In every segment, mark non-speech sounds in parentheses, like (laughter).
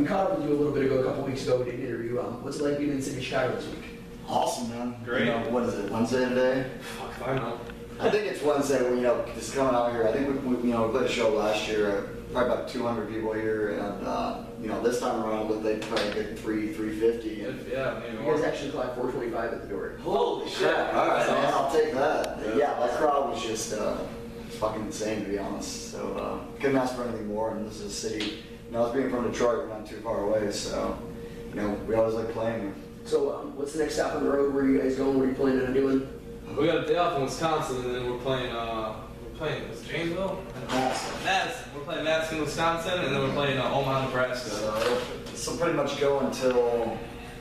we caught up with you a little bit ago, a couple weeks ago. We did an interview. Um, what's it like being in the city of Chicago this week? Awesome, man. Great. You know, what is it, Wednesday today? Fuck if I know. I think it's Wednesday. We, you know, just coming out here. I think we, we you know, we played a show last year. uh, Probably about 200 people here, and uh, you know, this time around, but they probably get three, 350. And, Yeah, maybe You more. guys actually clocked 425 at the door. Holy crap! All right, man, I'll take that. Yeah, that crowd was just uh, fucking insane, to be honest. So uh, couldn't ask for anything more. And this is a city. You know, us being from Detroit, we're not too far away, so you know, we always like playing here. So, um, what's the next stop on the road? Where are you guys going? What are you planning on doing? We got a day off in Wisconsin, and then we're playing. Uh, we're playing. Is it Janesville? Madison. Madison. We're playing Madison, Wisconsin, and then we're playing uh, Omaha, Nebraska. So, so pretty much go until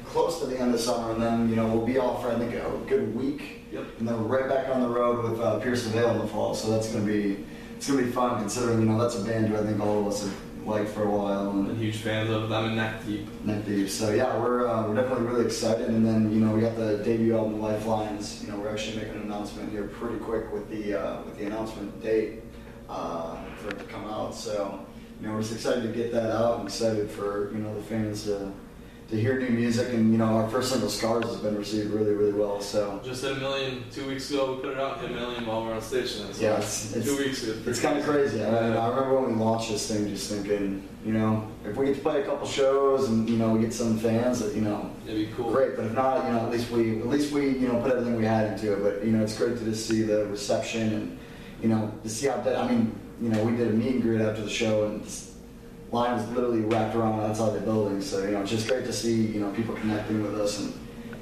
close to the end of summer, and then you know we'll be off for I think a good week, Yep. and then we're right back on the road with uh, Pierce the Veil in the fall. So that's gonna be it's gonna be fun considering you know that's a band who I think all of us have liked for a while I'm and huge fans of them and Neck Deep. neck deep. So yeah, we're uh, we're definitely really excited, and then you know we got the debut album Lifelines. You know we're actually making an announcement here pretty quick with the uh, with the announcement date uh, for it to come out. So you know we're just excited to get that out. and excited for you know the fans to to hear new music, and you know our first single Scars has been received really really well. So Just hit a million two weeks ago. We put it out, hit a million while we we're on stage. Tonight, so Yeah, it's- it's- two weeks. ago. It's kind of crazy. I, mean, I remember when we launched this thing, just thinking, you know, if we get to play a couple shows and you know we get some fans, that you know, It'd be cool. great. But if not, you know, at least we at least we you know put everything we had into it. But you know, it's great to just see the reception and you know to see how. Dead, I mean, you know, we did a meet and greet after the show and. This, Line was literally wrapped around outside the building, so you know it's just great to see you know people connecting with us and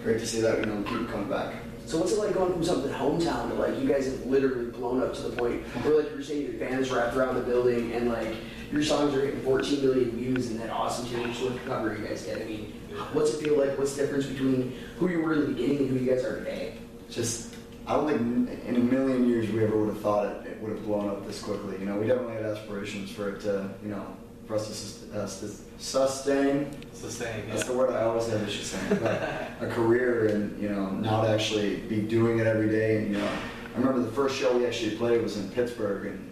great to see that you know keep coming back. So, what's it like going from something hometown to like you guys have literally blown up to the point where like you're saying your fans wrapped around the building and like your songs are getting 14 million views and that awesome Taylor Swift cover you guys get? I mean, what's it feel like? What's the difference between who you were in the beginning and who you guys are today? just I don't think in a million years we ever would have thought it, it would have blown up this quickly. You know, we definitely had aspirations for it to, you know, for us to uh, sustain. Sustain. That's Yeah. the word I always have issues saying. (laughs) A career and you know not actually be doing it every day. And you know, I remember the first show we actually played was in Pittsburgh, and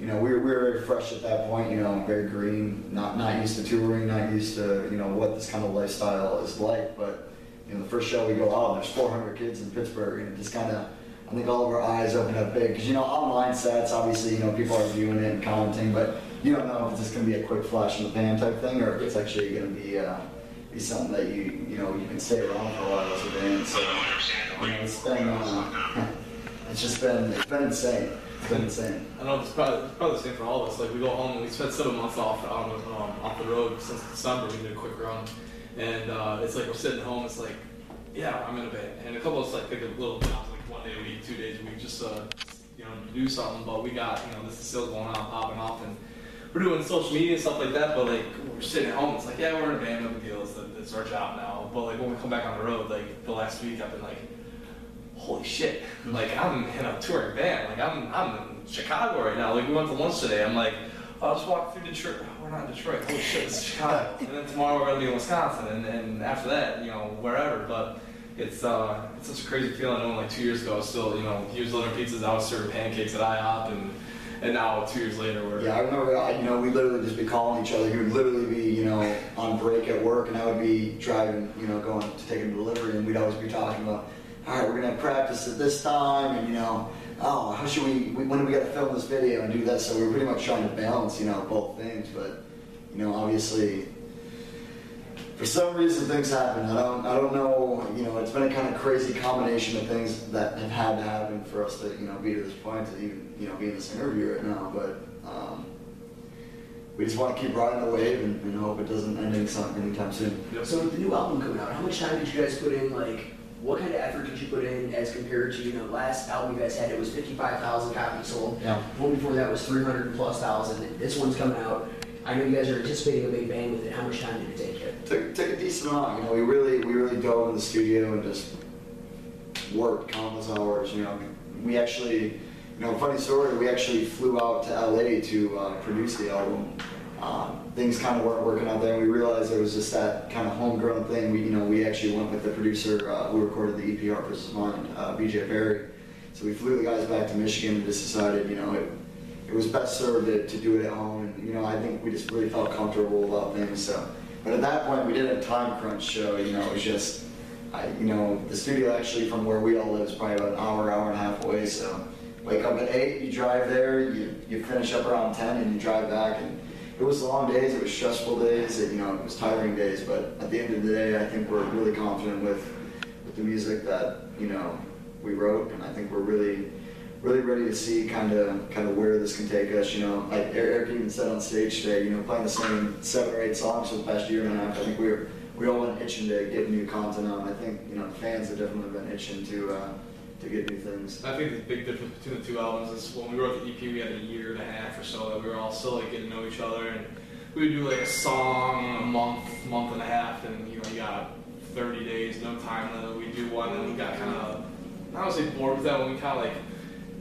you know we were, we were very fresh at that point. You know, very green, not not used to touring, not used to you know what this kind of lifestyle is like. But you know, the first show we go out, there's 400 kids in Pittsburgh, and it just kind of I think all of our eyes opened up big because you know online sets, obviously you know people are viewing it and commenting, but you don't know if it's just going to be a quick flash in the pan type thing or if it's actually going to be uh, be something that you you know you can stay around for a while as a band. So you know, it's been uh, (laughs) it's just been it's been insane. It's been insane. I know it's probably, it's probably the same for all of us. Like we go home and we spent seven months off on um, off the road since December. We did a quick run, and uh, it's like we're sitting at home. It's like, yeah, I'm in a band, and a couple of us like pick up little one day a week, two days a week, just uh, you know do something. But we got you know this is still going on, popping off, and we're doing social media and stuff like that. But like we're sitting at home, it's like yeah, we're in a band, no big deal. It's, it's our job now. But like when we come back on the road, like the last week, I've been like holy shit, like I'm in a touring band, like I'm I'm in Chicago right now. Like we went to lunch today. I'm like, I'll just walk through Detroit. Oh, We're not in Detroit. Holy shit, it's Chicago. (laughs) and then tomorrow we're gonna be in Wisconsin, and, and after that, you know, wherever. But it's uh, it's such a crazy feeling. Knowing like two years ago, still, you know, he was delivering pizzas, I was serving pancakes at IHOP, and and now two years later, we're Yeah, I remember, you know, we literally just be calling each other. He would literally be, you know, on break at work, and I would be driving, you know, going to take a delivery, and we'd always be talking about, all right, we're gonna practice at this time, and you know, oh, how should we, we when do we gotta film this video and do that? So we're pretty much trying to balance, you know, both things, but you know, obviously. For some reason, things happen. I don't. I don't know. You know, it's been a kind of crazy combination of things that have had to happen for us to, you know, be to this point to even, you know, be in this interview right now. But um, we just want to keep riding the wave and, and hope it doesn't end anytime, anytime soon. Yep. So, with the new album coming out, how much time did you guys put in? Like, what kind of effort did you put in as compared to you know last album you guys had? It was 55,000 copies sold. Yeah. The one before that was 300 plus thousand. This one's coming out. I know you guys are anticipating a big bang with it. How much time did it take you? Took, took a decent amount. You know, we really we really dove in the studio and just worked countless hours. You know, we actually, you know, funny story. We actually flew out to LA to uh, produce the album. Um, things kind of weren't working out there, and we realized there was just that kind of homegrown thing. We, you know, we actually went with the producer uh, who recorded the EP Art. Mind, uh, BJ Perry. So we flew the guys back to Michigan and just decided, you know, it, it was best served to, to do it at home. And, you know, I think we just really felt comfortable about things. So But at that point, we didn't have time crunch, show. you know, it was just, I, you know, the studio actually from where we all live is probably about an hour, hour and a half away. So wake up at eight, you drive there, you you finish up around ten, and you drive back. And it was long days, it was stressful days, it, you know, it was tiring days. But at the end of the day, I think we're really confident with with the music that you know we wrote, and I think we're really really ready to see kind of kind of where this can take us. You know, like Eric even said on stage today, you know, playing the same seven or eight songs for the past year and a half. I think we were we all went itching to get new content out. I think you know fans have definitely been itching to uh, to get new things. I think the big difference between the two albums is when we wrote the EP, we had a year and a half or so that we were all still like getting to know each other, and we would do like a song a month, month and a half, and you know you got 30 days, no time, then we do one, and we got kind of I don't say bored with that one. We kind of like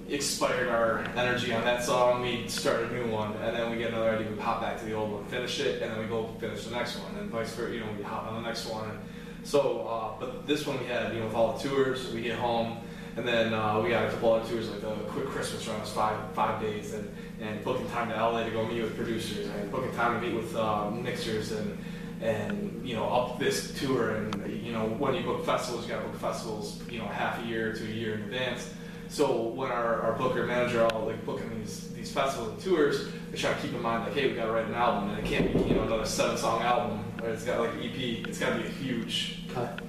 expired our energy on that song. We start a new one, and then we get another idea. We hop back to the old one, finish it, and then we go finish the next one, and vice versa. You know, we hop on the next one. And so, uh, but this one we had, you know, with all the tours, we get home, and then uh, we got a couple other tours, like a quick Christmas run, was five five days, and and booking time to LA to go meet with producers, and booking time to meet with uh, mixers, and and you know up this tour, and you know when you book festivals, you got to book festivals, you know, half a year to a year in advance. So when our, our booker and manager are all like booking these these festivals and tours, they try to keep in mind like, hey, we gotta write an album, and it can't be you know another seven song album. Or it's got like EP. It's got to be a huge Cut.